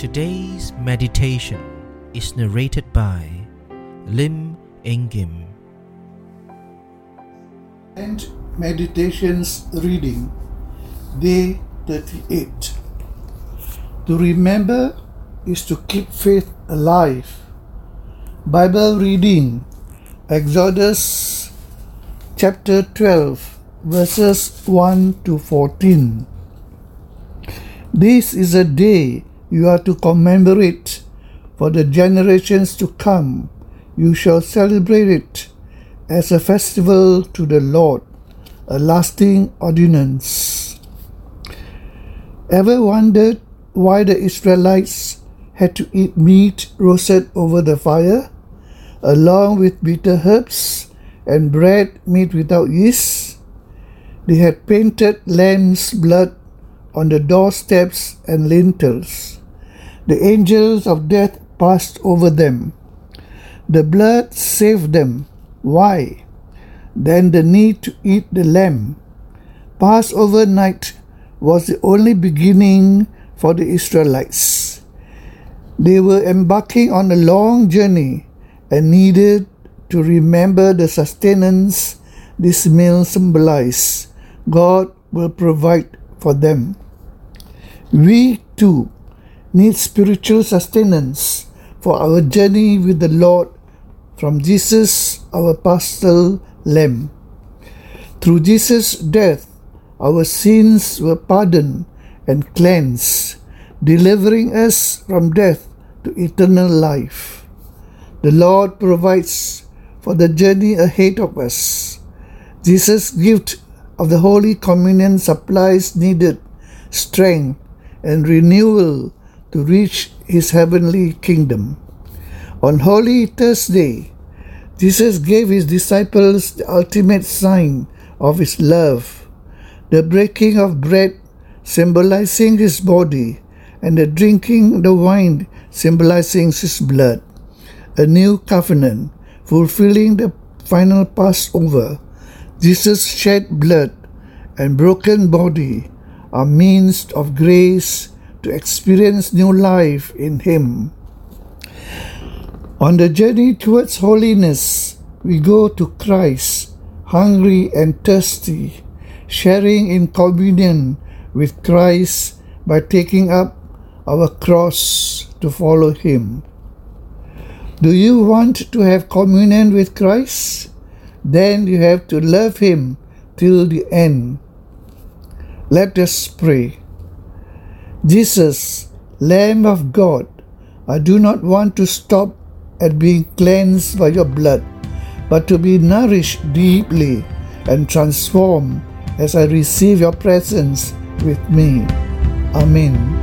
Today's meditation is narrated by Lim Eng Gim. And Meditations Reading, Day 38. To remember is to keep faith alive. Bible reading, Exodus chapter 12, verses 1 to 14. This is a day you are to commemorate for the generations to come. You shall celebrate it as a festival to the Lord, a lasting ordinance. Ever wondered why the Israelites had to eat meat roasted over the fire, along with bitter herbs and bread made without yeast? They had painted lamb's blood on the doorsteps and lintels. The angels of death passed over them. The blood saved them. Why? Then the need to eat the lamb. Passover night was the only beginning for the Israelites. They were embarking on a long journey and needed to remember the sustenance this meal symbolized. God will provide for them. We too need spiritual sustenance for our journey with the Lord from Jesus, our paschal lamb. Through Jesus' death, our sins were pardoned and cleansed, delivering us from death to eternal life. The Lord provides for the journey ahead of us. Jesus' gift of the Holy Communion supplies needed strength and renewal to reach his heavenly kingdom. On Holy Thursday, Jesus gave his disciples the ultimate sign of his love the breaking of bread symbolizing his body, and the drinking the wine symbolizing his blood. A new covenant, fulfilling the final Passover. Jesus' shed blood and broken body are means of grace to experience new life in Him. On the journey towards holiness, we go to Christ, hungry and thirsty, sharing in communion with Christ by taking up our cross to follow Him. Do you want to have communion with Christ? Then you have to love Him till the end. Let us pray. Jesus, Lamb of God, I do not want to stop at being cleansed by your blood, but to be nourished deeply and transformed as I receive your presence with me. Amen.